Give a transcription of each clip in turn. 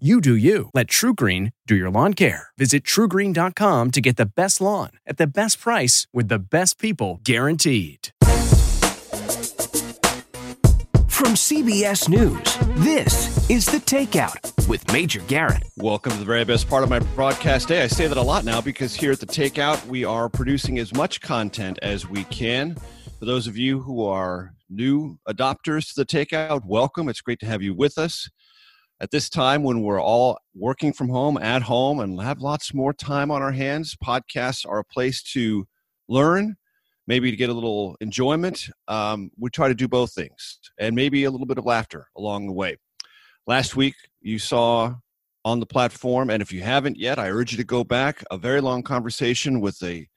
You do you. Let TruGreen do your lawn care. Visit trugreen.com to get the best lawn at the best price with the best people guaranteed. From CBS News, this is The Takeout with Major Garrett. Welcome to the very best part of my broadcast day. I say that a lot now because here at The Takeout, we are producing as much content as we can. For those of you who are new adopters to The Takeout, welcome. It's great to have you with us at this time when we're all working from home, at home, and have lots more time on our hands, podcasts are a place to learn, maybe to get a little enjoyment. Um, we try to do both things and maybe a little bit of laughter along the way. Last week, you saw on the platform, and if you haven't yet, I urge you to go back, a very long conversation with a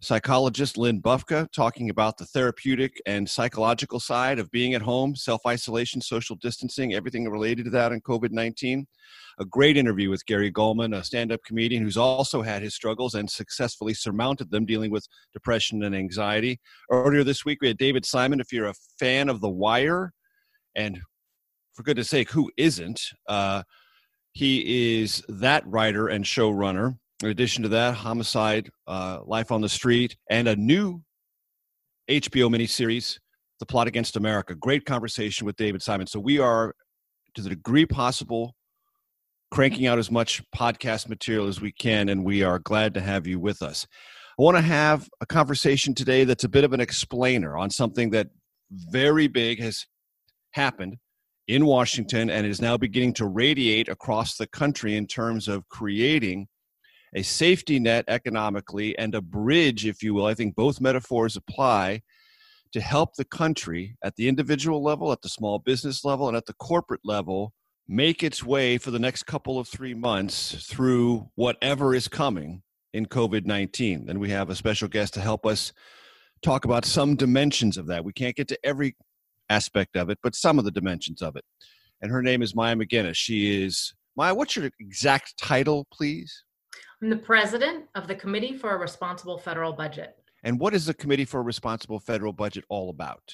psychologist Lynn Bufka talking about the therapeutic and psychological side of being at home, self isolation, social distancing, everything related to that in COVID 19. A great interview with Gary Gulman, a stand up comedian who's also had his struggles and successfully surmounted them dealing with depression and anxiety. Earlier this week, we had David Simon. If you're a fan of The Wire, and for goodness sake, who isn't? Uh, he is that writer and showrunner in addition to that, Homicide, uh, Life on the Street, and a new HBO miniseries, The Plot Against America. Great conversation with David Simon. So we are, to the degree possible, cranking out as much podcast material as we can, and we are glad to have you with us. I want to have a conversation today that's a bit of an explainer on something that very big has happened in Washington and is now beginning to radiate across the country in terms of creating a safety net economically and a bridge, if you will. I think both metaphors apply to help the country at the individual level, at the small business level, and at the corporate level make its way for the next couple of three months through whatever is coming in COVID 19. And we have a special guest to help us talk about some dimensions of that. We can't get to every aspect of it, but some of the dimensions of it. And her name is Maya MacGuineas. She is, Maya, what's your exact title, please? I'm the president of the Committee for a Responsible Federal Budget. And what is the Committee for a Responsible Federal Budget all about?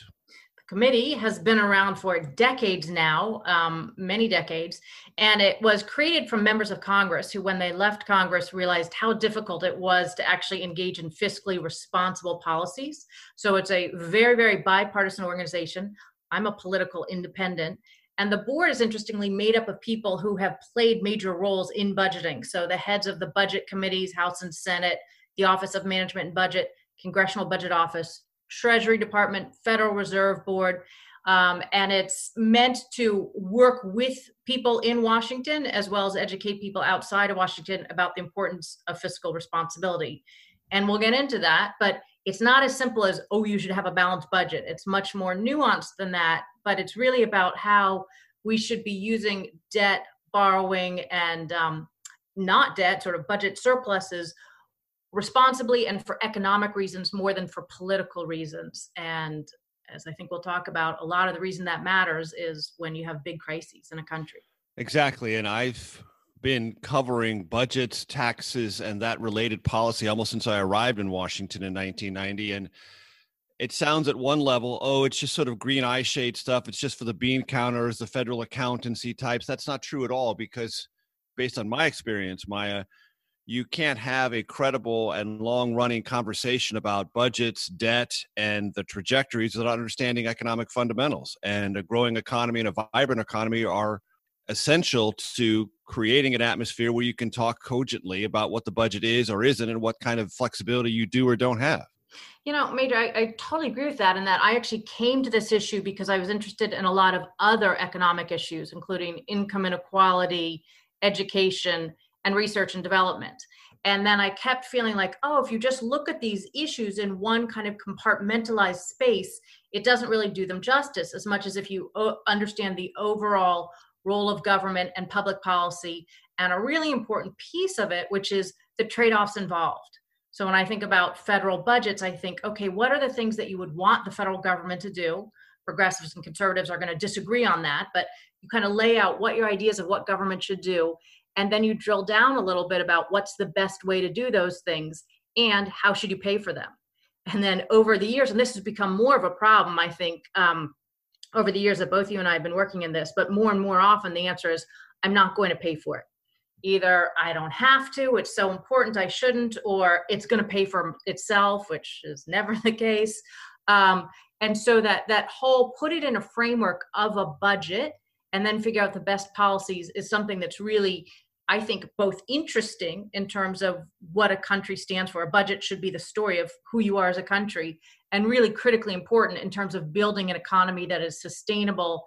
The committee has been around for decades now, um, many decades, and it was created from members of Congress who, when they left Congress, realized how difficult it was to actually engage in fiscally responsible policies. So it's a very, very bipartisan organization. I'm a political independent, and the board is interestingly made up of people who have played major roles in budgeting. So the heads of the budget committees, House and Senate, the Office of Management and Budget, Congressional Budget Office, Treasury Department, Federal Reserve Board. Um, and it's meant to work with people in Washington as well as educate people outside of Washington about the importance of fiscal responsibility. And we'll get into that, but it's not as simple as, oh, you should have a balanced budget. It's much more nuanced than that but it's really about how we should be using debt, borrowing, and um, not debt, sort of budget surpluses responsibly and for economic reasons more than for political reasons. And as I think we'll talk about, a lot of the reason that matters is when you have big crises in a country. Exactly. And I've been covering budgets, taxes, and that related policy almost since I arrived in Washington in 1990. And it sounds at one level, oh, it's just sort of green eye shade stuff. It's just for the bean counters, the federal accountancy types. That's not true at all because, based on my experience, Maya, you can't have a credible and long running conversation about budgets, debt, and the trajectories without understanding economic fundamentals. And a growing economy and a vibrant economy are essential to creating an atmosphere where you can talk cogently about what the budget is or isn't and what kind of flexibility you do or don't have. You know, Major, I, I, totally agree with that. And that I actually came to this issue because I was interested in a lot of other economic issues, including income inequality, education, and research and development. And then I kept feeling like, oh, if you just look at these issues in one kind of compartmentalized space, it doesn't really do them justice as much as if you understand the overall role of government and public policy and a really important piece of it, which is the trade offs involved. So when I think about federal budgets, I think, okay, what are the things that you would want the federal government to do? Progressives and conservatives are going to disagree on that, but you kind of lay out what your ideas of what government should do. And then you drill down a little bit about what's the best way to do those things and how should you pay for them. And then over the years, and this has become more of a problem, I think, um, over the years that both you and I have been working in this, but more and more often the answer is, I'm not going to pay for it either I don't have to, it's so important I shouldn't, or it's going to pay for itself, which is never the case. Um, and so that that whole put it in a framework of a budget and then figure out the best policies is something that's really I think both interesting in terms of what a country stands for. A budget should be the story of who you are as a country, and really critically important in terms of building an economy that is sustainable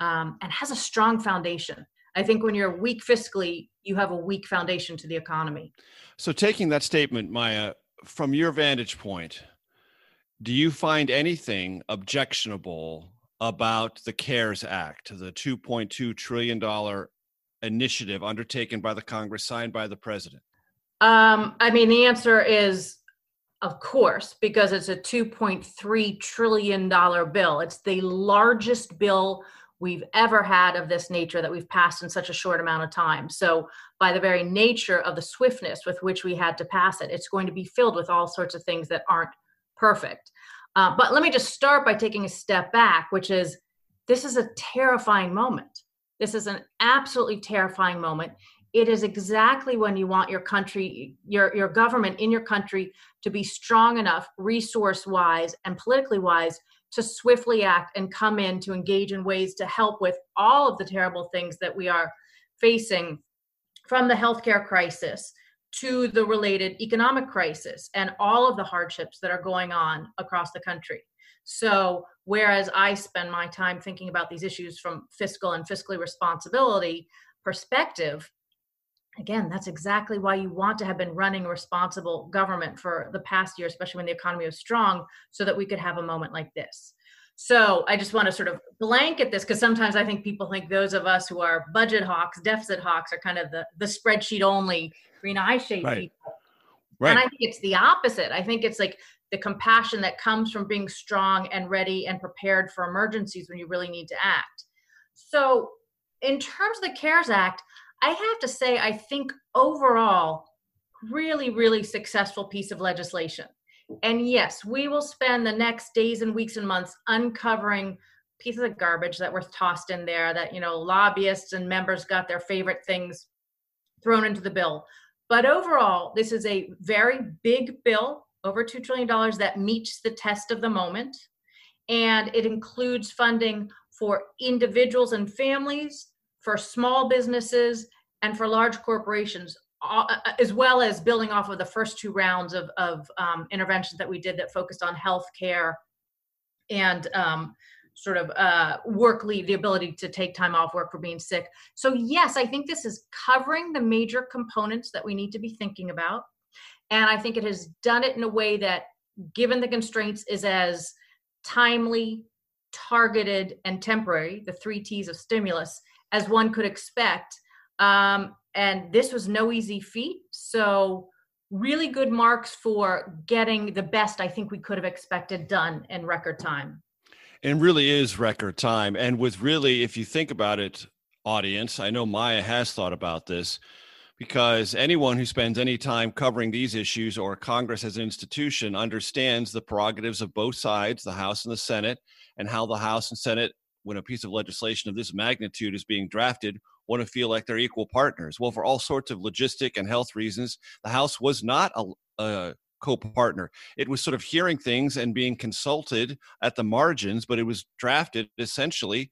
um, and has a strong foundation. I think when you're weak fiscally, you have a weak foundation to the economy. So, taking that statement, Maya, from your vantage point, do you find anything objectionable about the CARES Act, the $2.2 trillion initiative undertaken by the Congress, signed by the president? Um, I mean, the answer is of course, because it's a $2.3 trillion bill. It's the largest bill we've ever had of this nature that we've passed in such a short amount of time. So, by the very nature of the swiftness with which we had to pass it, it's going to be filled with all sorts of things that aren't perfect. Uh, but let me just start by taking a step back, which is this is a terrifying moment. This is an absolutely terrifying moment. It is exactly when you want your country, your, your government in your country to be strong enough, resource wise and politically wise, to swiftly act and come in to engage in ways to help with all of the terrible things that we are facing from the healthcare crisis to the related economic crisis and all of the hardships that are going on across the country. So, whereas I spend my time thinking about these issues from fiscal and fiscally responsibility perspective, again, that's exactly why you want to have been running a responsible government for the past year, especially when the economy was strong, so that we could have a moment like this. So I just want to sort of blanket this because sometimes I think people think those of us who are budget hawks, deficit hawks, are kind of the the spreadsheet only green eye shade right. people. Right. And I think it's the opposite. I think it's like the compassion that comes from being strong and ready and prepared for emergencies when you really need to act. So, in terms of the CARES Act, I have to say, I think overall, really, really successful piece of legislation. And yes, we will spend the next days and weeks and months uncovering pieces of garbage that were tossed in there that, you know, lobbyists and members got their favorite things thrown into the bill. But overall, this is a very big bill, over $2 trillion, that meets the test of the moment. And it includes funding for individuals and families for small businesses and for large corporations, uh, uh, as well as building off of the first two rounds of, of um, interventions that we did that focused on health care and um, sort of uh, work leave, the ability to take time off work for being sick. So, yes, I think this is covering the major components that we need to be thinking about. And I think it has done it in a way that, given the constraints, is as timely, targeted, and temporary, the three T's of stimulus, as one could expect. Um, and this was no easy feat. So, really good marks for getting the best I think we could have expected done in record time. And really is record time. And with really, if you think about it, audience, I know Maya has thought about this because anyone who spends any time covering these issues or Congress as an institution understands the prerogatives of both sides, the House and the Senate, and how the House and Senate when a piece of legislation of this magnitude is being drafted want to feel like they're equal partners. Well, for all sorts of logistic and health reasons, the House was not a, a co-partner. It was sort of hearing things and being consulted at the margins, but it was drafted essentially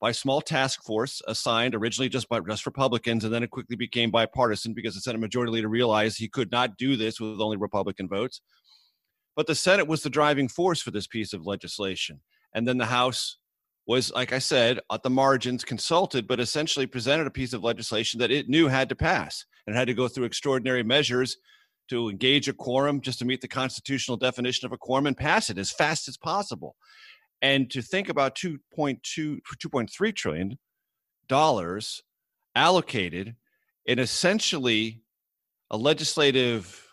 by a small task force assigned originally just by just Republicans, and then it quickly became bipartisan because the Senate Majority Leader realized he could not do this with only Republican votes. But the Senate was the driving force for this piece of legislation, and then the House was, like I said, at the margins consulted, but essentially presented a piece of legislation that it knew had to pass. and had to go through extraordinary measures to engage a quorum just to meet the constitutional definition of a quorum and pass it as fast as possible. And to think about 2.2 2.3 trillion dollars allocated in essentially a legislative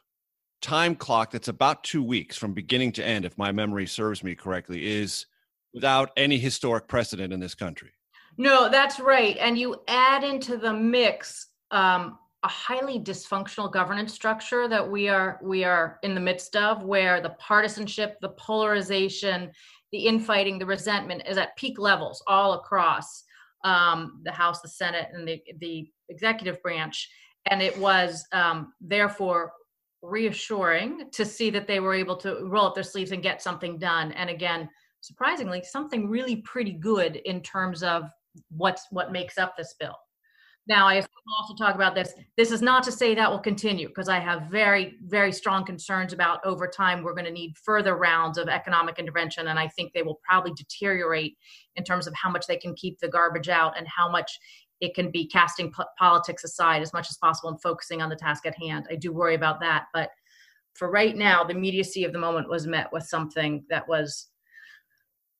time clock that's about 2 weeks from beginning to end if my memory serves me correctly is without any historic precedent in this country. No, that's right. And you add into the mix um, a highly dysfunctional governance structure that we are we are in the midst of, where the partisanship, the polarization, the infighting, the resentment is at peak levels all across um, the House, the Senate, and the the executive branch. And it was um, therefore reassuring to see that they were able to roll up their sleeves and get something done. And again, surprisingly, something really pretty good in terms of what's what makes up this bill. Now, I also talk about this. This is not to say that will continue because I have very, very strong concerns about over time we're going to need further rounds of economic intervention, and I think they will probably deteriorate in terms of how much they can keep the garbage out and how much it can be casting po- politics aside as much as possible and focusing on the task at hand. I do worry about that, but for right now, the immediacy of the moment was met with something that was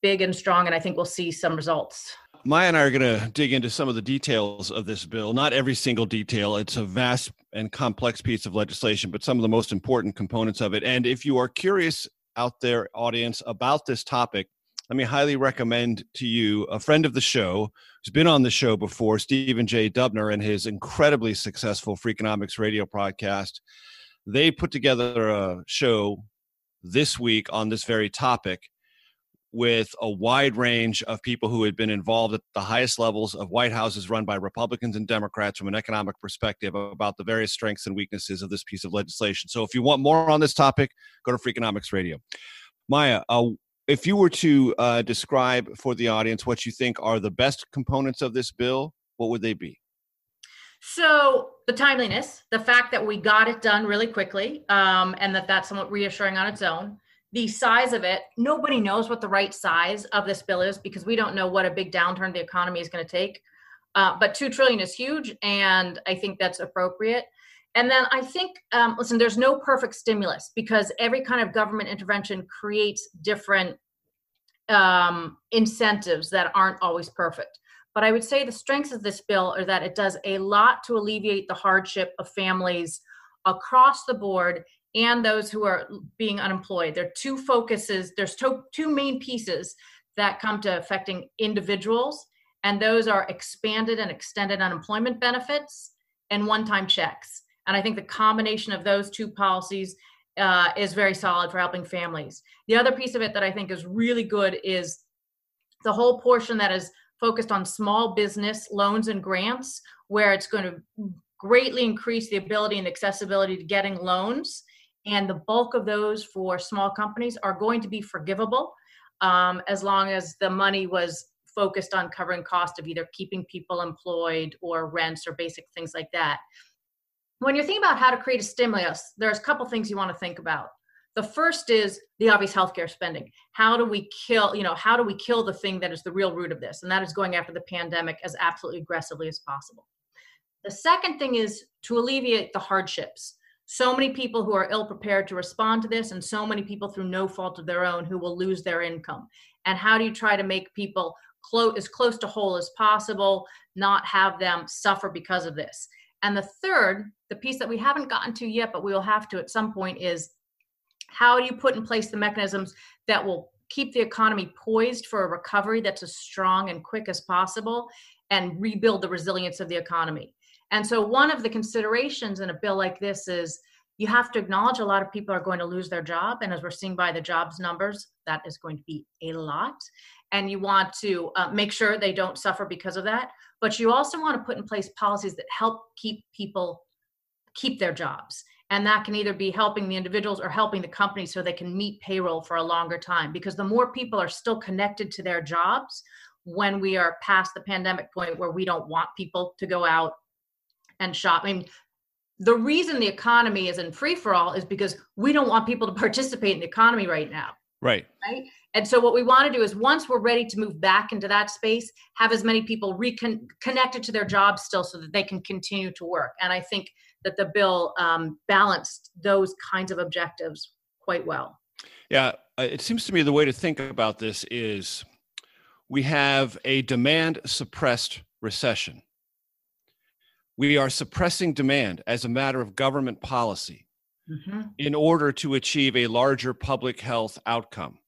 big and strong, and I think we'll see some results. Maya and I are going to dig into some of the details of this bill. Not every single detail. It's a vast and complex piece of legislation, but some of the most important components of it. And if you are curious out there, audience, about this topic, let me highly recommend to you a friend of the show who's been on the show before, Stephen J. Dubner, and his incredibly successful Freakonomics radio podcast. They put together a show this week on this very topic with a wide range of people who had been involved at the highest levels of White Houses run by Republicans and Democrats from an economic perspective about the various strengths and weaknesses of this piece of legislation. So if you want more on this topic, go to Freakonomics Radio. Maya, uh, if you were to uh, describe for the audience what you think are the best components of this bill, what would they be? So the timeliness, the fact that we got it done really quickly, um, and that that's somewhat reassuring on its own the size of it. Nobody knows what the right size of this bill is because we don't know what a big downturn the economy is going to take. Uh, but 2 trillion is huge and i think that's appropriate. And then i think um, listen there's no perfect stimulus because every kind of government intervention creates different um, incentives that aren't always perfect. But i would say the strengths of this bill are that it does a lot to alleviate the hardship of families across the board and those who are being unemployed. There are two focuses, there's two, two main pieces that come to affecting individuals, and those are expanded and extended unemployment benefits and one time checks. And I think the combination of those two policies uh, is very solid for helping families. The other piece of it that I think is really good is the whole portion that is focused on small business loans and grants, where it's going to greatly increase the ability and accessibility to getting loans and the bulk of those for small companies are going to be forgivable um, as long as the money was focused on covering cost of either keeping people employed or rents or basic things like that. When you're thinking about how to create a stimulus there's a couple things you want to think about. The first is the obvious healthcare spending. How do we kill you know how do we kill the thing that is the real root of this? And that is going after the pandemic as absolutely aggressively as possible. The second thing is to alleviate the hardships so many people who are ill prepared to respond to this and so many people through no fault of their own who will lose their income. And how do you try to make people close as close to whole as possible not have them suffer because of this? And the third the piece that we haven't gotten to yet but we will have to at some point is how do you put in place the mechanisms that will keep the economy poised for a recovery that's as strong and quick as possible and rebuild the resilience of the economy and so, one of the considerations in a bill like this is you have to acknowledge a lot of people are going to lose their job. And as we're seeing by the jobs numbers, that is going to be a lot. And you want to uh, make sure they don't suffer because of that. But you also want to put in place policies that help keep people keep their jobs. And that can either be helping the individuals or helping the companies so they can meet payroll for a longer time. Because the more people are still connected to their jobs when we are past the pandemic point where we don't want people to go out and shop. I mean, the reason the economy is in free for all is because we don't want people to participate in the economy right now. Right. Right. And so what we want to do is once we're ready to move back into that space, have as many people reconnected to their jobs still so that they can continue to work. And I think that the bill um, balanced those kinds of objectives quite well. Yeah, uh, it seems to me the way to think about this is we have a demand suppressed recession. We are suppressing demand as a matter of government policy mm-hmm. in order to achieve a larger public health outcome.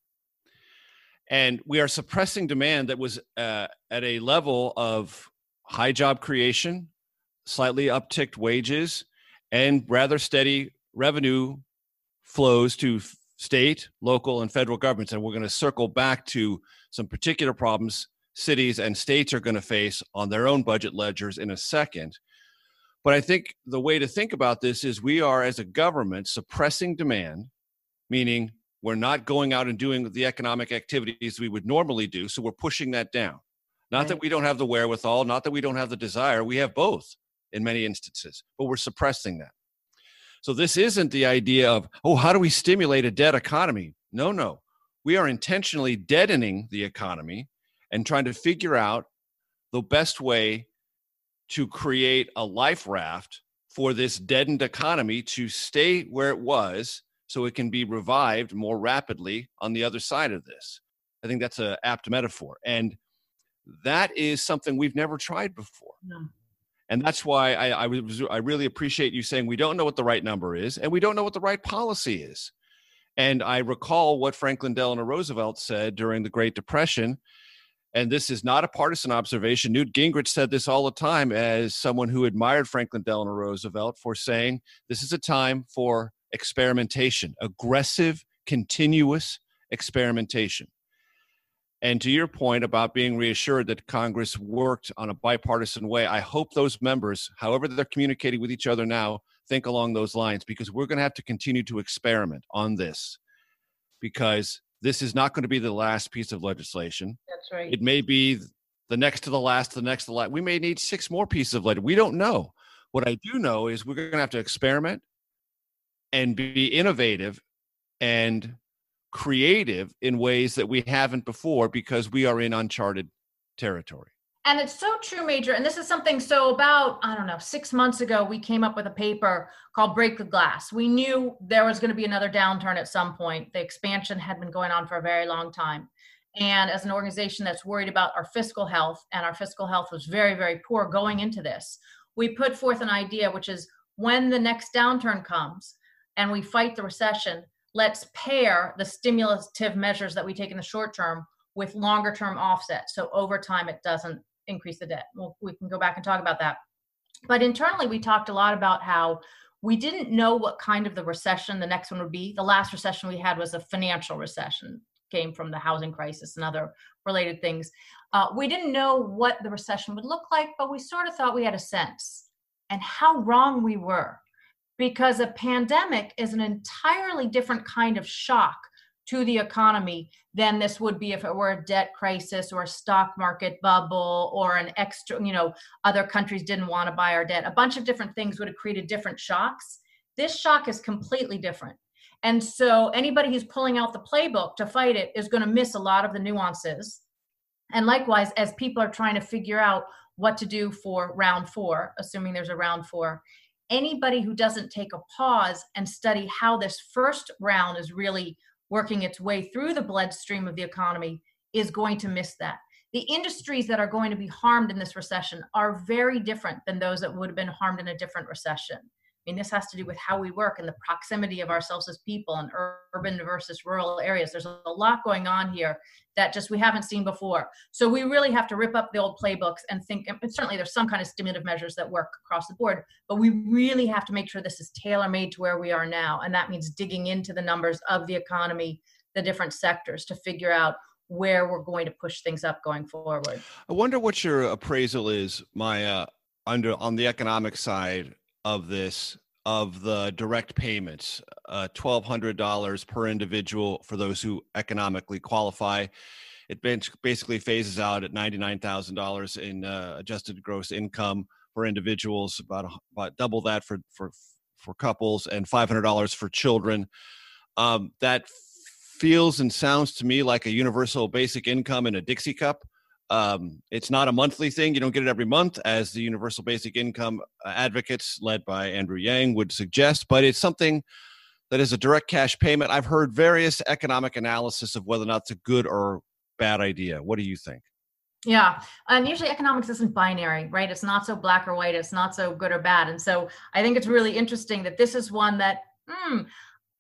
And we are suppressing demand that was uh, at a level of high job creation, slightly upticked wages, and rather steady revenue flows to state, local, and federal governments. And we're going to circle back to some particular problems cities and states are going to face on their own budget ledgers in a second. But I think the way to think about this is we are, as a government, suppressing demand, meaning we're not going out and doing the economic activities we would normally do. So we're pushing that down. Not right. that we don't have the wherewithal, not that we don't have the desire. We have both in many instances, but we're suppressing that. So this isn't the idea of, oh, how do we stimulate a dead economy? No, no. We are intentionally deadening the economy and trying to figure out the best way to create a life raft for this deadened economy to stay where it was so it can be revived more rapidly on the other side of this. I think that's an apt metaphor. And that is something we've never tried before. No. And that's why I, I, was, I really appreciate you saying we don't know what the right number is and we don't know what the right policy is. And I recall what Franklin Delano Roosevelt said during the Great Depression and this is not a partisan observation. Newt Gingrich said this all the time as someone who admired Franklin Delano Roosevelt for saying this is a time for experimentation, aggressive, continuous experimentation. And to your point about being reassured that Congress worked on a bipartisan way, I hope those members, however they're communicating with each other now, think along those lines because we're going to have to continue to experiment on this because this is not going to be the last piece of legislation. That's right. It may be the next to the last, the next to the last. We may need six more pieces of legislation. We don't know. What I do know is we're going to have to experiment and be innovative and creative in ways that we haven't before because we are in uncharted territory. And it's so true, Major. And this is something so about, I don't know, six months ago, we came up with a paper called Break the Glass. We knew there was going to be another downturn at some point. The expansion had been going on for a very long time. And as an organization that's worried about our fiscal health, and our fiscal health was very, very poor going into this, we put forth an idea, which is when the next downturn comes and we fight the recession, let's pair the stimulative measures that we take in the short term with longer term offsets. So over time, it doesn't increase the debt. Well, we can go back and talk about that. But internally, we talked a lot about how we didn't know what kind of the recession the next one would be. The last recession we had was a financial recession, came from the housing crisis and other related things. Uh, we didn't know what the recession would look like, but we sort of thought we had a sense. And how wrong we were, because a pandemic is an entirely different kind of shock to the economy than this would be if it were a debt crisis or a stock market bubble or an extra, you know, other countries didn't want to buy our debt. A bunch of different things would have created different shocks. This shock is completely different. And so anybody who's pulling out the playbook to fight it is going to miss a lot of the nuances. And likewise, as people are trying to figure out what to do for round four, assuming there's a round four, anybody who doesn't take a pause and study how this first round is really working its way through the bloodstream of the economy is going to miss that. The industries that are going to be harmed in this recession are very different than those that would have been harmed in a different recession. I mean, this has to do with how we work and the proximity of ourselves as people in urban versus rural areas. There's a lot going on here that just we haven't seen before. So we really have to rip up the old playbooks and think, and certainly there's some kind of stimulative measures that work across the board, but we really have to make sure this is tailor made to where we are now. And that means digging into the numbers of the economy, the different sectors to figure out where we're going to push things up going forward. I wonder what your appraisal is, Maya, under on the economic side of this of the direct payments uh, $1200 per individual for those who economically qualify. It basically phases out at $99000 in uh, adjusted gross income for individuals about, about double that for, for, for couples and $500 for children. Um, that feels and sounds to me like a universal basic income in a dixie cup Um, it's not a monthly thing. You don't get it every month, as the universal basic income uh, advocates, led by Andrew Yang, would suggest. But it's something that is a direct cash payment. I've heard various economic analysis of whether or not it's a good or bad idea. What do you think? Yeah. And usually economics isn't binary, right? It's not so black or white. It's not so good or bad. And so I think it's really interesting that this is one that, hmm,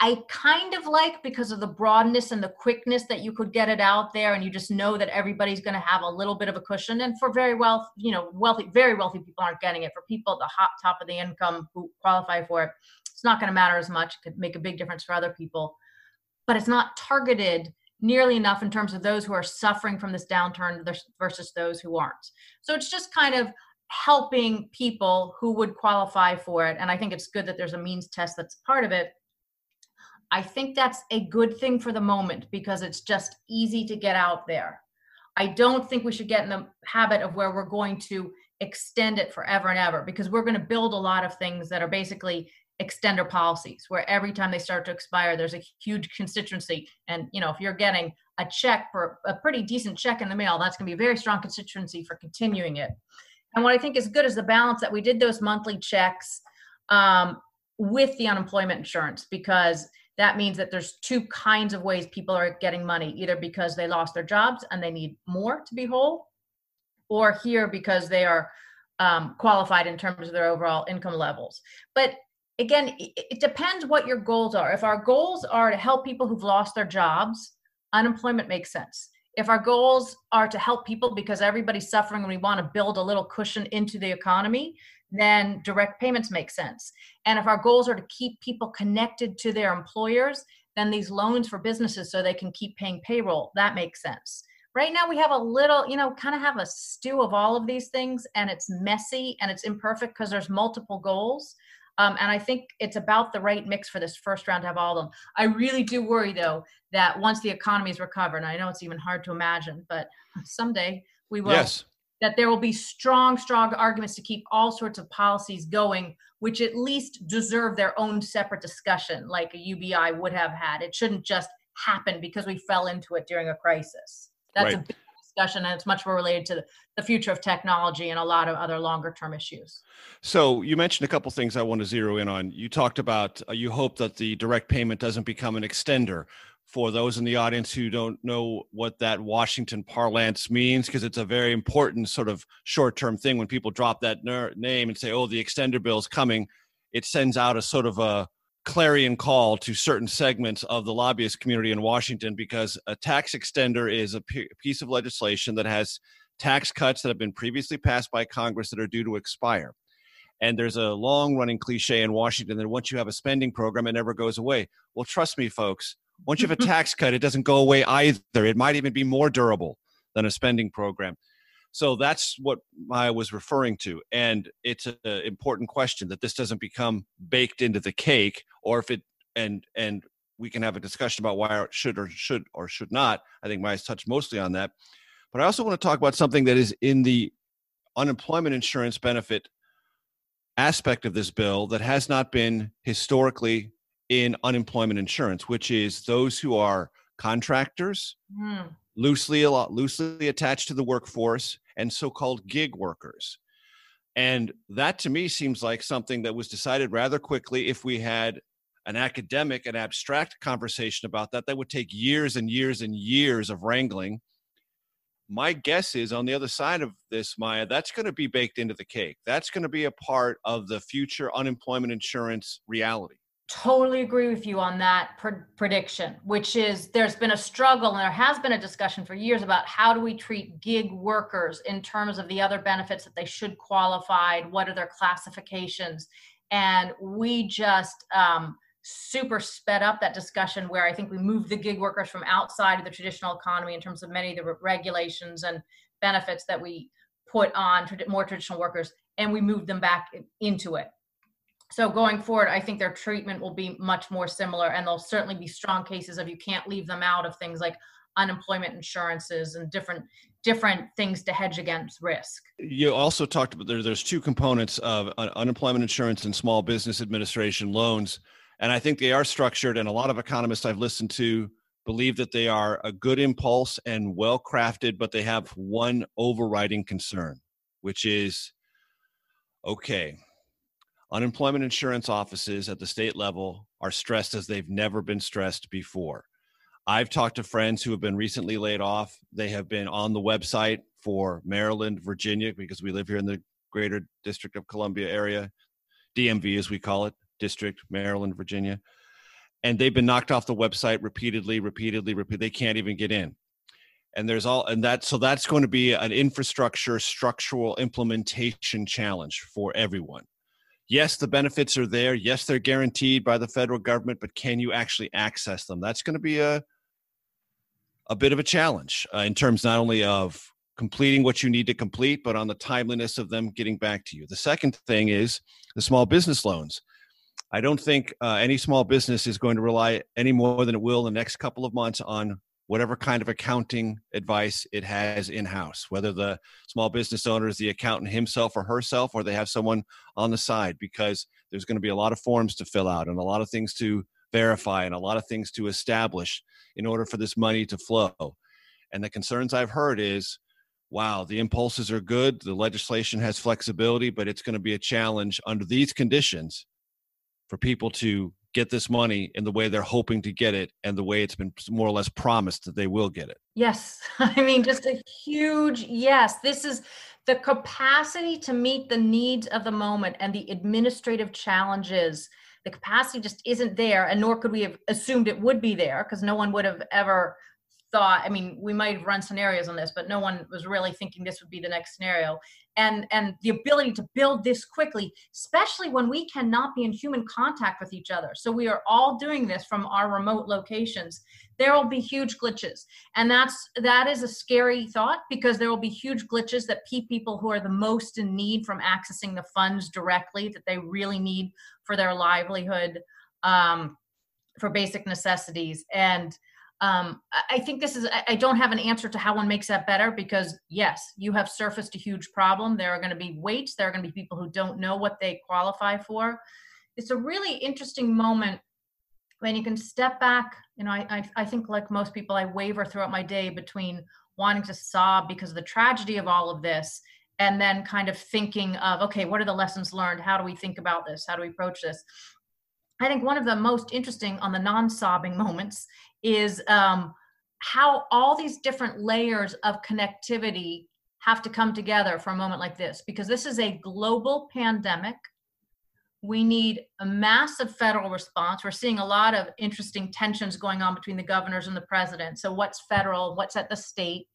I kind of like because of the broadness and the quickness that you could get it out there, and you just know that everybody's going to have a little bit of a cushion. And for very wealth, you know, wealthy, very wealthy people aren't getting it. For people at the hot top of the income who qualify for it, it's not going to matter as much. It could make a big difference for other people, but it's not targeted nearly enough in terms of those who are suffering from this downturn versus those who aren't. So it's just kind of helping people who would qualify for it. And I think it's good that there's a means test that's part of it. I think that's a good thing for the moment because it's just easy to get out there. I don't think we should get in the habit of where we're going to extend it forever and ever because we're going to build a lot of things that are basically extender policies where every time they start to expire there's a huge constituency and you know if you're getting a check for a pretty decent check in the mail that's going to be a very strong constituency for continuing it and what i think is good is the balance that we did those monthly checks um, with the unemployment insurance because that means that there's two kinds of ways people are getting money either because they lost their jobs and they need more to be whole or here because they are um, qualified in terms of their overall income levels but again, it depends what your goals are. If our goals are to help people who've lost their jobs, unemployment makes sense. If our goals are to help people because everybody's suffering and we want to build a little cushion into the economy, then direct payments make sense. And if our goals are to keep people connected to their employers, then these loans for businesses so they can keep paying payroll, that makes sense. Right now, we have a little, you know, kind of have a stew of all of these things, and it's messy and it's imperfect because there's multiple goals. Um, and I think it's about the right mix for this first round to have all of them. I really do worry, though, that once the economy is recovered, and I know it's even hard to imagine, but someday we will. Yes. That there will be strong, strong arguments to keep all sorts of policies going, which at least deserve their own separate discussion, like a UBI would have had. It shouldn't just happen because we fell into it during a crisis. That's right. a big discussion and it's much more related to the future of technology and a lot of other longer term issues so you mentioned a couple things i want to zero in on you talked about uh, you hope that the direct payment doesn't become an extender for those in the audience who don't know what that washington parlance means because it's a very important sort of short term thing when people drop that ner- name and say oh the extender bill is coming it sends out a sort of a clarion call to certain segments of the lobbyist community in Washington because a tax extender is a piece of legislation that has tax cuts that have been previously passed by Congress that are due to expire. And there's a long running cliche in Washington that once you have a spending program, it never goes away. Well, trust me, folks, once you have a tax cut, it doesn't go away either. It might even be more durable than a spending program. So that's what I was referring to. And it's an important question that this doesn't become baked into the cake or if it, and, and we can have a discussion about why it should or should or should not. I think Maya's touched mostly on that. But I also want to talk about something that is in the unemployment insurance benefit aspect of this bill that has not been historically in unemployment insurance, which is those who are contractors, mm loosely a lot loosely attached to the workforce and so-called gig workers. And that to me seems like something that was decided rather quickly if we had an academic and abstract conversation about that that would take years and years and years of wrangling. My guess is on the other side of this maya that's going to be baked into the cake. That's going to be a part of the future unemployment insurance reality totally agree with you on that pr- prediction, which is there's been a struggle and there has been a discussion for years about how do we treat gig workers in terms of the other benefits that they should qualify, what are their classifications. And we just um, super sped up that discussion where I think we moved the gig workers from outside of the traditional economy in terms of many of the regulations and benefits that we put on more traditional workers and we moved them back into it so going forward, I think their treatment will be much more similar, and there'll certainly be strong cases of you can't leave them out of things like unemployment insurances and different different things to hedge against risk. You also talked about there, there's two components of unemployment insurance and small business administration loans, and I think they are structured. And a lot of economists I've listened to believe that they are a good impulse and well crafted, but they have one overriding concern, which is okay, unemployment insurance offices at the state level are stressed as they've never been stressed before. I've talked to friends who have been recently laid off. They have been on the website for Maryland, Virginia, because we live here in the greater District of Columbia area, DMV as we call it, District, Maryland, Virginia and they've been knocked off the website repeatedly, repeatedly, repeatedly. They can't even get in. And there's all, and that, so that's going to be an infrastructure structural implementation challenge for everyone. Yes, the benefits are there. Yes, they're guaranteed by the federal government, but can you actually access them? That's going to be a, a bit of a challenge uh, in terms not only of completing what you need to complete, but on the timeliness of them getting back to you. The second thing is the small business loans. I don't think uh, any small business is going to rely any more than it will in the next couple of months on whatever kind of accounting advice it has in house, whether the small business owner is the accountant himself or herself, or they have someone on the side, because there's going to be a lot of forms to fill out and a lot of things to verify and a lot of things to establish in order for this money to flow. And the concerns I've heard is wow, the impulses are good, the legislation has flexibility, but it's going to be a challenge under these conditions for people to get this money in the way they're hoping to get it and the way it's been more or less promised that they will get it. Yes. I mean, just a huge yes. This is the capacity to meet the needs of the moment and the administrative challenges. The capacity just isn't there, and nor could we have assumed it would be there because no one would have ever thought i mean we might run scenarios on this but no one was really thinking this would be the next scenario. And and the ability to build this quickly especially when we cannot be in human contact with each other. So we are all doing this from our remote locations. There will be huge glitches. And that's that is a scary thought because there will be huge glitches that people who are the most in need from accessing the funds directly that they really need for their livelihood um, for basic necessities. And um, I think this is, I don't have an answer to how one makes that better because, yes, you have surfaced a huge problem. There are going to be waits, there are going to be people who don't know what they qualify for. It's a really interesting moment when you can step back. You know, I, I, I think, like most people, I waver throughout my day between wanting to sob because of the tragedy of all of this and then kind of thinking of, okay, what are the lessons learned? How do we think about this? How do we approach this? I think one of the most interesting on the non sobbing moments is um, how all these different layers of connectivity have to come together for a moment like this because this is a global pandemic. We need a massive federal response. We're seeing a lot of interesting tensions going on between the governors and the president. So, what's federal, what's at the state?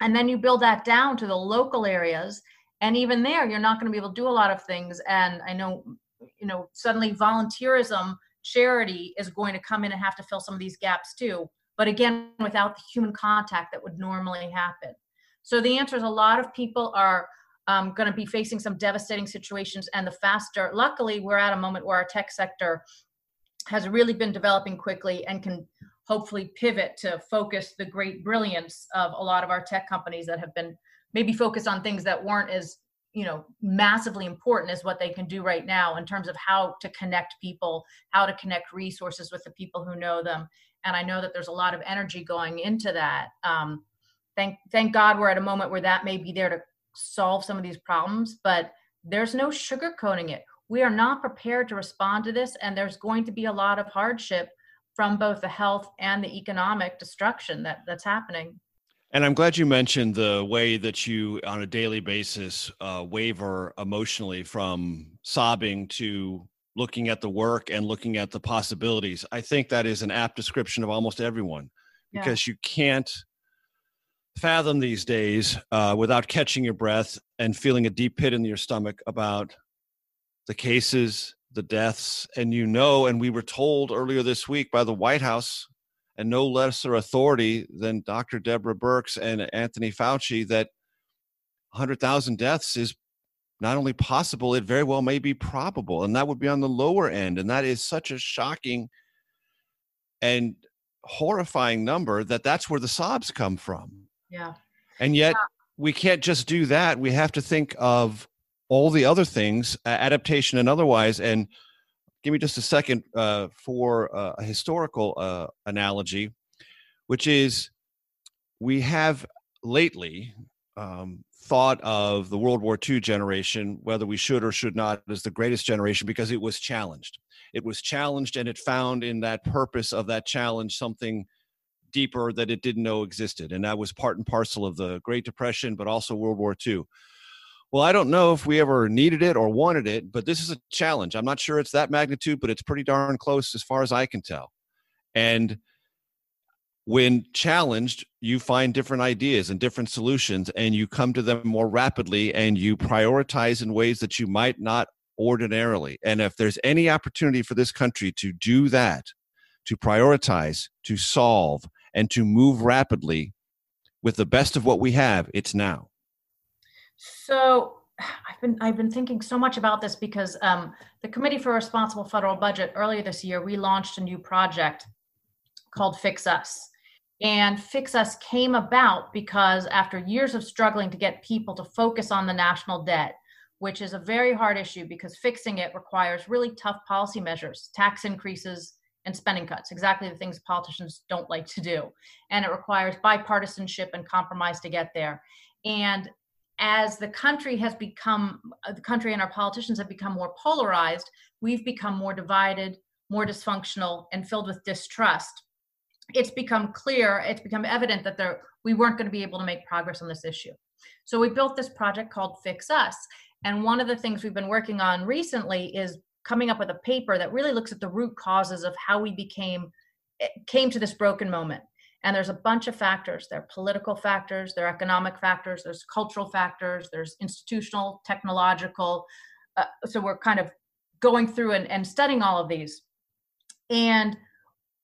And then you build that down to the local areas. And even there, you're not going to be able to do a lot of things. And I know, you know, suddenly volunteerism charity is going to come in and have to fill some of these gaps too. But again without the human contact that would normally happen. So the answer is a lot of people are um, going to be facing some devastating situations and the faster luckily we're at a moment where our tech sector has really been developing quickly and can hopefully pivot to focus the great brilliance of a lot of our tech companies that have been maybe focused on things that weren't as you know massively important is what they can do right now in terms of how to connect people how to connect resources with the people who know them. And i know that there's a lot of energy going into that. Um, thank thank god we're at a moment where that may be there to solve some of these problems but there's no sugarcoating it. We are not prepared to respond to this and there's going to be a lot of hardship from both the health and the economic destruction that that's happening and I'm glad you mentioned the way that you, on a daily basis, uh, waver emotionally from sobbing to looking at the work and looking at the possibilities. I think that is an apt description of almost everyone because yeah. you can't fathom these days uh, without catching your breath and feeling a deep pit in your stomach about the cases, the deaths. And you know, and we were told earlier this week by the White House and no lesser authority than Dr. Deborah Birx and Anthony Fauci that 100,000 deaths is not only possible, it very well may be probable. And that would be on the lower end. And that is such a shocking and horrifying number that that's where the sobs come from. Yeah. And yet yeah. we can't just do that. We have to think of all the other things, adaptation and otherwise. And give me just a second uh, for uh, a historical uh, analogy. which is we have lately um, thought of the World War II generation, whether we should or should not, as the greatest generation because it was challenged. It was challenged and it found in that purpose of that challenge something deeper that it didn't know existed. And that was part and parcel of the Great Depression, but also World War II. Well, I don't know if we ever needed it or wanted it, but this is a challenge. I'm not sure it's that magnitude, but it's pretty darn close as far as I can tell. And when challenged, you find different ideas and different solutions, and you come to them more rapidly and you prioritize in ways that you might not ordinarily. And if there's any opportunity for this country to do that, to prioritize, to solve, and to move rapidly with the best of what we have, it's now. So I've been I've been thinking so much about this because um, the Committee for Responsible Federal Budget earlier this year we launched a new project called Fix Us, and Fix Us came about because after years of struggling to get people to focus on the national debt, which is a very hard issue because fixing it requires really tough policy measures, tax increases, and spending cuts, exactly the things politicians don't like to do. And it requires bipartisanship and compromise to get there. And as the country has become, uh, the country and our politicians have become more polarized, we've become more divided, more dysfunctional, and filled with distrust it's become clear, it's become evident that there we weren't going to be able to make progress on this issue. So we built this project called Fix Us. And one of the things we've been working on recently is coming up with a paper that really looks at the root causes of how we became eh, came to this broken moment. And there's a bunch of factors. There are political factors, there are economic factors, there's cultural factors, there's institutional, technological. Uh, so we're kind of going through and, and studying all of these. And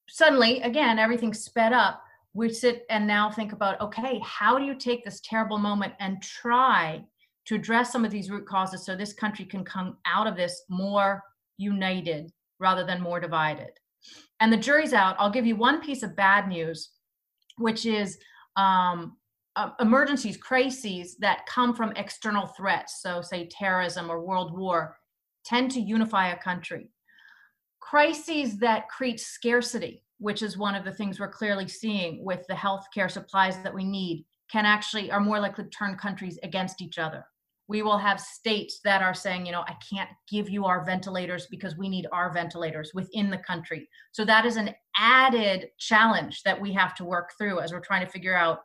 suddenly, again, everything sped up. We sit and now think about okay, how do you take this terrible moment and try to address some of these root causes so this country can come out of this more united rather than more divided? And the jury's out. I'll give you one piece of bad news, which is um, uh, emergencies, crises that come from external threats, so say terrorism or world war, tend to unify a country crises that create scarcity, which is one of the things we're clearly seeing with the healthcare supplies that we need, can actually are more likely to turn countries against each other. We will have states that are saying, you know, I can't give you our ventilators because we need our ventilators within the country. So that is an added challenge that we have to work through as we're trying to figure out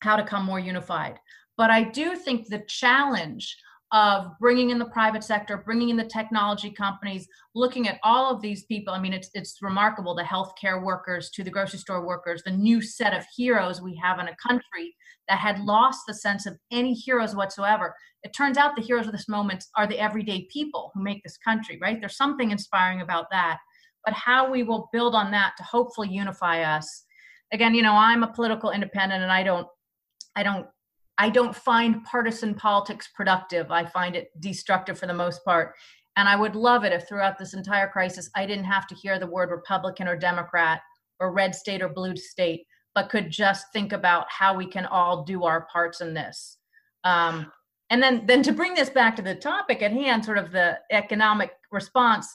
how to come more unified. But I do think the challenge of bringing in the private sector, bringing in the technology companies, looking at all of these people. I mean, it's it's remarkable the healthcare workers to the grocery store workers, the new set of heroes we have in a country that had lost the sense of any heroes whatsoever. It turns out the heroes of this moment are the everyday people who make this country, right? There's something inspiring about that. But how we will build on that to hopefully unify us. Again, you know, I'm a political independent and I don't I don't I don't find partisan politics productive. I find it destructive for the most part. And I would love it if throughout this entire crisis, I didn't have to hear the word Republican or Democrat or red state or blue state, but could just think about how we can all do our parts in this. Um, and then, then to bring this back to the topic at hand, sort of the economic response,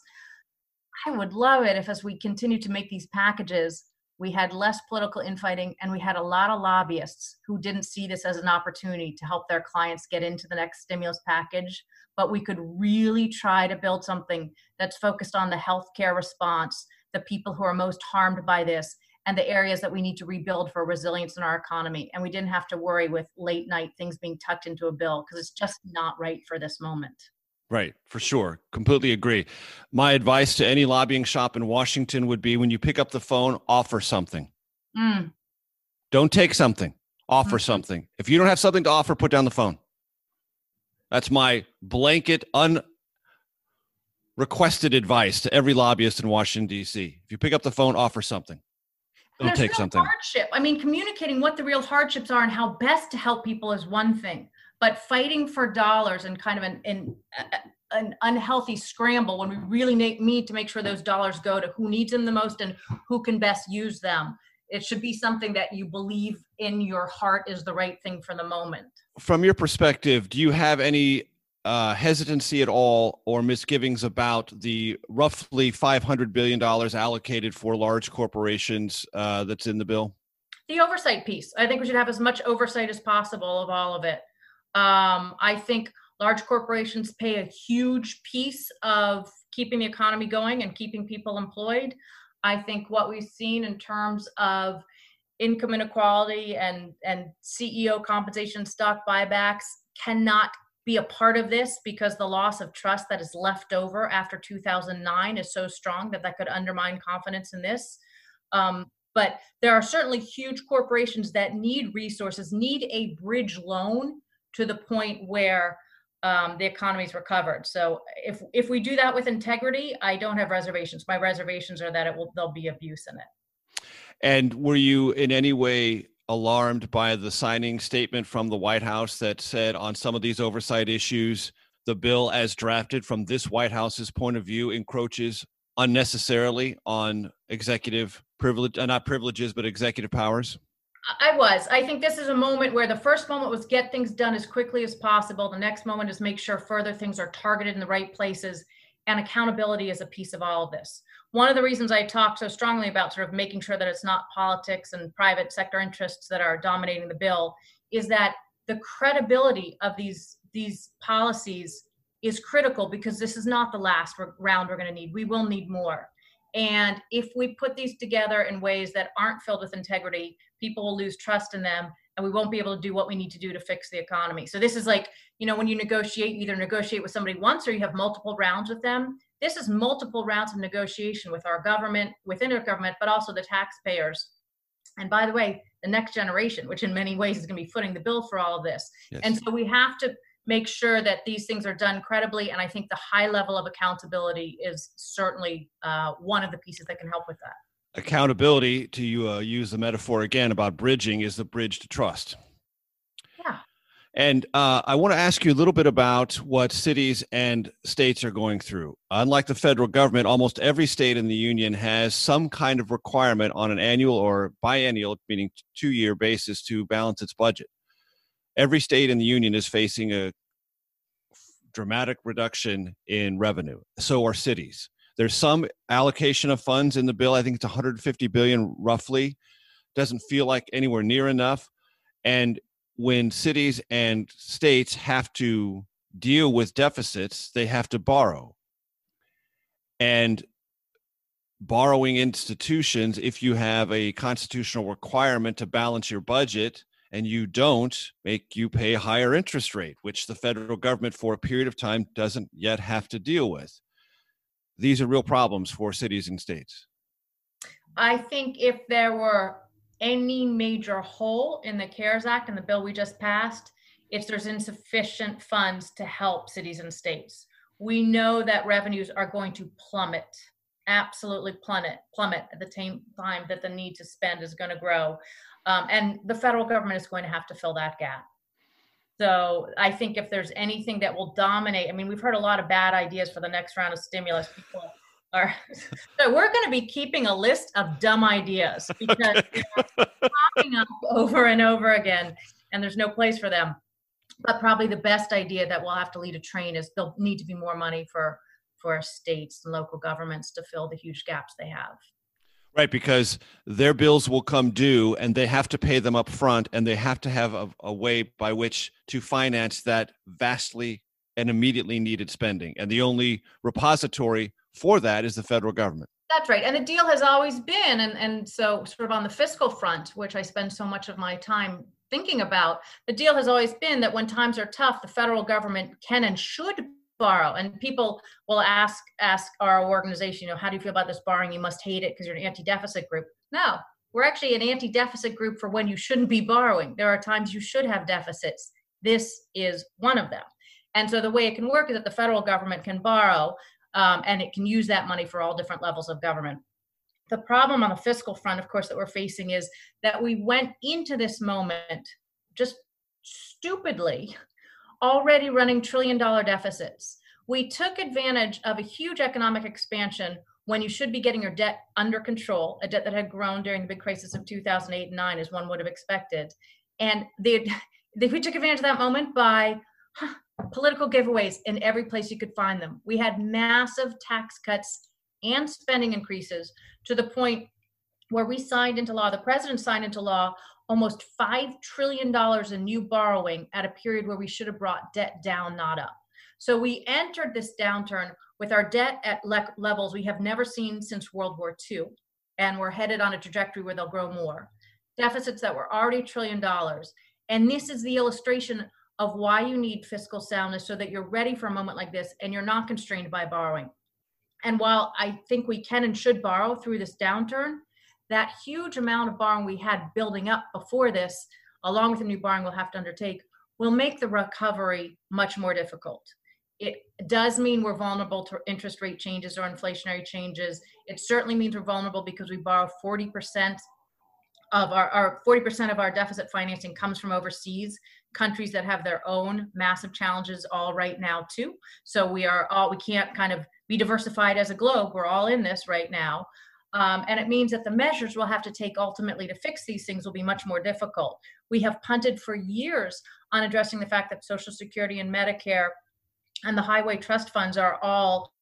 I would love it if, as we continue to make these packages, we had less political infighting and we had a lot of lobbyists who didn't see this as an opportunity to help their clients get into the next stimulus package. But we could really try to build something that's focused on the healthcare response the people who are most harmed by this and the areas that we need to rebuild for resilience in our economy. And we didn't have to worry with late night things being tucked into a bill because it's just not right for this moment Right, for sure. Completely agree. My advice to any lobbying shop in Washington would be when you pick up the phone, offer something. Mm. Don't take something, offer mm. something. If you don't have something to offer, put down the phone. That's my blanket, unrequested advice to every lobbyist in Washington, D.C. If you pick up the phone, offer something. Don't take something. Hardship. I mean, communicating what the real hardships are and how best to help people is one thing but fighting for dollars and kind of an, an, an unhealthy scramble when we really need to make sure those dollars go to who needs them the most and who can best use them it should be something that you believe in your heart is the right thing for the moment from your perspective do you have any uh, hesitancy at all or misgivings about the roughly $500 billion allocated for large corporations uh, that's in the bill the oversight piece. I think we should have as much oversight as possible of all of it. Um, I think large corporations pay a huge piece of keeping the economy going and keeping people employed. I think what we've seen in terms of income inequality and, and CEO compensation stock buybacks cannot be a part of this because the loss of trust that is left over after 2009 is so strong that that could undermine confidence in this. Um, but there are certainly huge corporations that need resources, need a bridge loan to the point where um, the economy's recovered. So if if we do that with integrity, I don't have reservations. My reservations are that it will there'll be abuse in it. And were you in any way alarmed by the signing statement from the White House that said on some of these oversight issues, the bill as drafted from this White House's point of view encroaches unnecessarily on executive privilege, uh, not privileges, but executive powers? I was. I think this is a moment where the first moment was get things done as quickly as possible. The next moment is make sure further things are targeted in the right places. And accountability is a piece of all of this. One of the reasons I talk so strongly about sort of making sure that it's not politics and private sector interests that are dominating the bill is that the credibility of these these policies is critical because this is not the last round we're going to need. We will need more. And if we put these together in ways that aren't filled with integrity, people will lose trust in them and we won't be able to do what we need to do to fix the economy. So this is like, you know, when you negotiate, you either negotiate with somebody once or you have multiple rounds with them. This is multiple rounds of negotiation with our government, within our government, but also the taxpayers. And by the way, the next generation, which in many ways is going to be footing the bill for all of this. Yes. And so we have to make sure that these things are done credibly. And I think the high level of accountability is certainly uh, one of the pieces that can help with that. Accountability, to uh, use the metaphor again about bridging, is the bridge to trust. Yeah. And uh, I want to ask you a little bit about what cities and states are going through. Unlike the federal government, almost every state in the union has some kind of requirement on an annual or biennial, meaning two year basis, to balance its budget every state in the union is facing a dramatic reduction in revenue. So are cities. There's some allocation of funds in the bill. I think it's 150 billion roughly. Doesn't feel like anywhere near enough. And when cities and states have to deal with deficits, they have to borrow. And borrowing institutions, if you have a constitutional requirement to balance your budget, and you don't make you pay a higher interest rate, which the federal government for a period of time doesn't yet have to deal with. These are real problems for cities and states. I think if there were any major hole in the CARES Act and the bill we just passed, it's there's insufficient funds to help cities and states. We know that revenues are going to plummet, absolutely plummet, plummet at the same time that the need to spend is going to grow. Um, and the federal government is going to have to fill that gap. So I think if there's anything that will dominate, I mean, we've heard a lot of bad ideas for the next round of stimulus. People are, so we're going to be keeping a list of dumb ideas because they're popping up over and over again, and there's no place for them. But probably the best idea that we'll have to lead a train is there'll need to be more money for for states and local governments to fill the huge gaps they have. Right, because their bills will come due and they have to pay them up front and they have to have a, a, way by which to finance that vastly and immediately needed spending. And the only repository for that is the federal government. That's right. And the deal has always been, and, and so sort of on the fiscal front, which I spend so much of my time thinking about, the deal has always been that when times are tough, the federal government can and should borrow. And people will ask ask our organization you know how do you feel about this borrowing? You must hate it because you're an anti-deficit group. No we're actually an anti-deficit group for when you shouldn't be borrowing. There are times you should have deficits. This is one of them. And so the way it can work is that the federal government can borrow um, and it can use that money for all different levels of government. The problem on the fiscal front of course that we're facing is that we went into this moment just stupidly already running trillion dollar deficits. We took advantage of a huge economic expansion when you should be getting your debt under control, a debt that had grown during the big crisis of 2008 and 9, as one would have expected. And they, they, we took advantage of that moment by huh, political giveaways in every place you could find them. We had massive tax cuts and spending increases to the point where we signed into law, the president signed into law almost $5 trillion in new borrowing at a period where we should have brought debt down, not up. So we entered this downturn with our debt at le- levels we have never seen since World War II, and we're headed on a trajectory where they'll grow more. Deficits that were already trillion dollars. And this is the illustration of why you need fiscal soundness so that you're ready for a moment like this and you're not constrained by borrowing. And while I think we can and should borrow through this downturn, that huge amount of borrowing we had building up before this, along with the new borrowing we'll have to undertake, will make the recovery much more difficult. It does mean we're vulnerable to interest rate changes or inflationary changes. It certainly means we're vulnerable because we borrow 40% of our, our 40% of our deficit financing comes from overseas countries that have their own massive challenges all right now too. So we are all we can't kind of be diversified as a globe. We're all in this right now. Um, and it means that the measures we'll have to take ultimately to fix these things will be much more difficult. We have punted for years on addressing the fact that Social Security and Medicare and the highway trust funds are all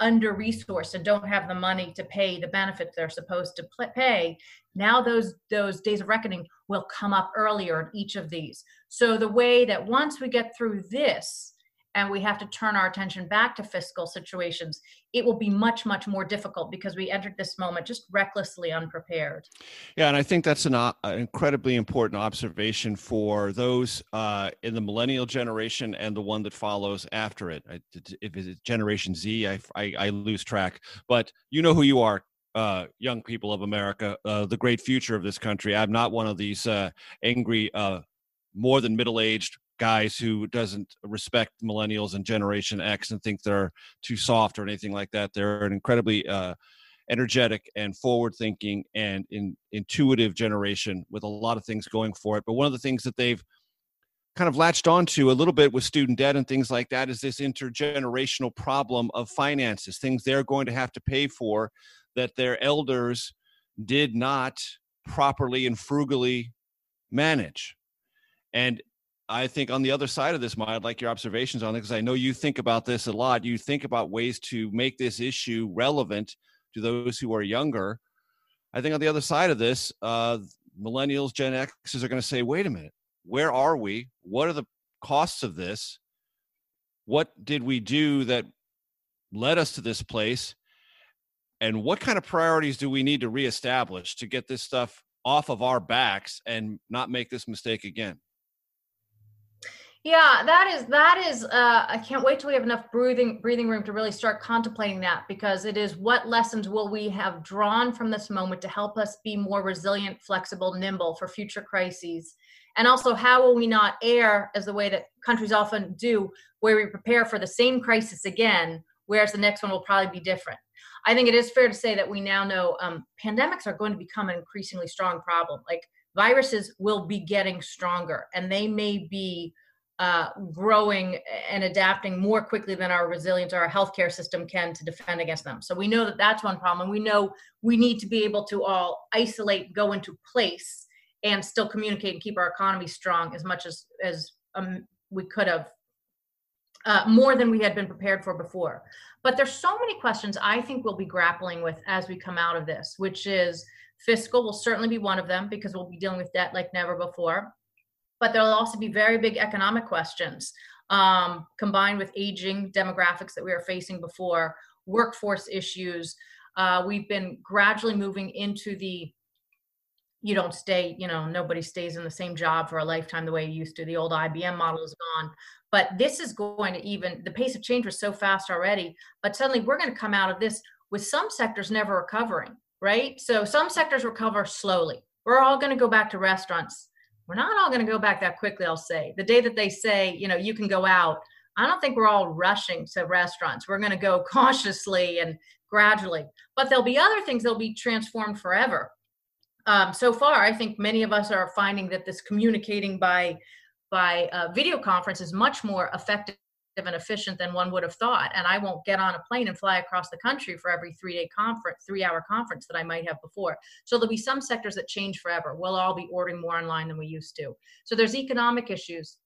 under resourced and don't have the money to pay the benefits they're supposed to pay now those those days of reckoning will come up earlier in each of these so the way that once we get through this and we have to turn our attention back to fiscal situations, it will be much, much more difficult because we entered this moment just recklessly unprepared. Yeah, and I think that's an, uh, an incredibly important observation for those uh, in the millennial generation and the one that follows after it. I, if it's Generation Z, I, I, I lose track, but you know who you are, uh, young people of America, uh, the great future of this country. I'm not one of these uh, angry, uh, more than middle aged guys who doesn't respect millennials and generation x and think they're too soft or anything like that. They're an incredibly uh, energetic and forward thinking and in, intuitive generation with a lot of things going for it. But one of the things that they've kind of latched onto a little bit with student debt and things like that is this intergenerational problem of finances things they're going to have to pay for that their elders did not properly and frugally manage. And I think on the other side of this, Ma, I'd like your observations on it because I know you think about this a lot. You think about ways to make this issue relevant to those who are younger. I think on the other side of this, uh, millennials, Gen Xers are going to say, wait a minute, where are we? What are the costs of this? What did we do that led us to this place? And what kind of priorities do we need to reestablish to get this stuff off of our backs and not make this mistake again? Yeah, that is that is. Uh, I can't wait till we have enough breathing breathing room to really start contemplating that because it is what lessons will we have drawn from this moment to help us be more resilient, flexible, nimble for future crises, and also how will we not err as the way that countries often do, where we prepare for the same crisis again, whereas the next one will probably be different. I think it is fair to say that we now know um, pandemics are going to become an increasingly strong problem. Like viruses will be getting stronger, and they may be uh, growing and adapting more quickly than our resilience or our healthcare system can to defend against them. So we know that that's one problem. And we know we need to be able to all isolate, go into place, and still communicate and keep our economy strong as much as as um, we could have, uh, more than we had been prepared for before. But there's so many questions I think we'll be grappling with as we come out of this, which is fiscal will certainly be one of them because we'll be dealing with debt like never before but there'll also be very big economic questions um, combined with aging demographics that we were facing before, workforce issues. Uh, we've been gradually moving into the you don't stay, you know, nobody stays in the same job for a lifetime the way you used to. The old IBM model is gone. But this is going to even, the pace of change was so fast already, but suddenly we're going to come out of this with some sectors never recovering, right? So some sectors recover slowly. We're all going to go back to restaurants we're not all going to go back that quickly, I'll say. The day that they say, you know, you can go out, I don't think we're all rushing to restaurants. We're going to go cautiously and gradually. But there'll be other things that'll be transformed forever. Um, so far, I think many of us are finding that this communicating by by uh, video conference is much more effective and efficient than one would have thought. And I won't get on a plane and fly across the country for every three day conference, three hour conference that I might have before. So there'll be some sectors that change forever. We'll all be ordering more online than we used to. So there's economic issues.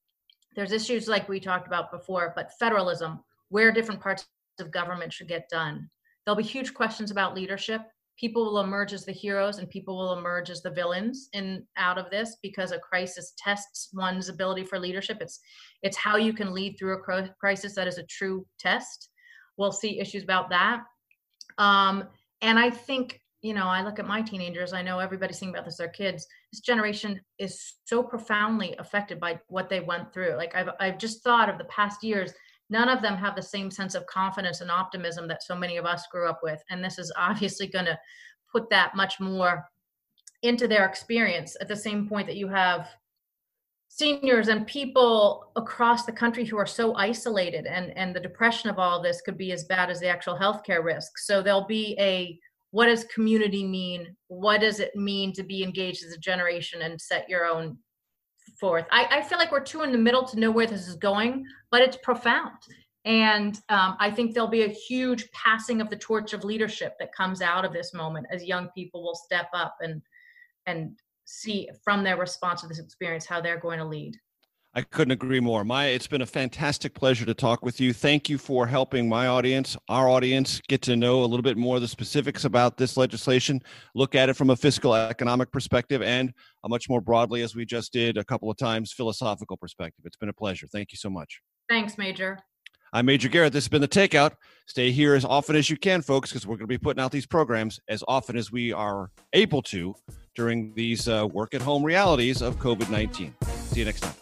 There's issues like we talked about before, but federalism, where different parts of government should get done. There'll be huge questions about leadership. People will emerge as the heroes and people will emerge as the villains in out of this because a crisis tests one's ability for leadership. It's it's how you can lead through a crisis that is a true test. We'll see issues about that. Um, and i think you know i look at my teenagers i know everybody's thinking about this their kids. This generation is so profoundly affected by what they went through. Like i've, I've just thought of the past years none of them have the same sense of confidence and optimism that so many of us grew up with. And this is obviously going to put that much more into their experience at the same point that you have seniors and people across the country who are so isolated and and the depression of all this could be as bad as the actual healthcare risk. So there'll be a what does community mean? What does it mean to be engaged as a generation and set your own forth. I, I feel like we're too in the middle to know where this is going, but it's profound. And um, I think there'll be a huge passing of the torch of leadership that comes out of this moment as young people will step up and and see from their response to this experience how they're going to lead. I couldn't agree more. Maya, it's been a fantastic pleasure to talk with you. Thank you for helping my audience, our audience, get to know a little bit more of the specifics about this legislation, look at it from a fiscal economic perspective, and a much more broadly, as we just did a couple of times, philosophical perspective. It's been a pleasure. Thank you so much. Thanks, Major. I'm Major Garrett. This has been The Takeout. Stay here as often as you can, folks, because we're going to be putting out these programs as often as we are able to during these uh, work at home realities of COVID 19. See you next time.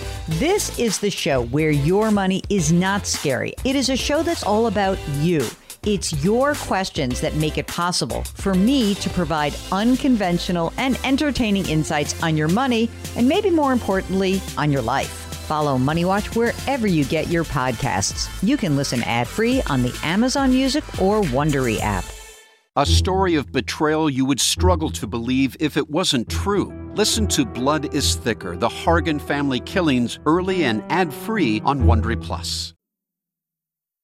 This is the show where your money is not scary. It is a show that's all about you. It's your questions that make it possible for me to provide unconventional and entertaining insights on your money, and maybe more importantly, on your life. Follow Money Watch wherever you get your podcasts. You can listen ad free on the Amazon Music or Wondery app. A story of betrayal you would struggle to believe if it wasn't true. Listen to Blood is Thicker The Hargan Family Killings early and ad free on Wondery Plus.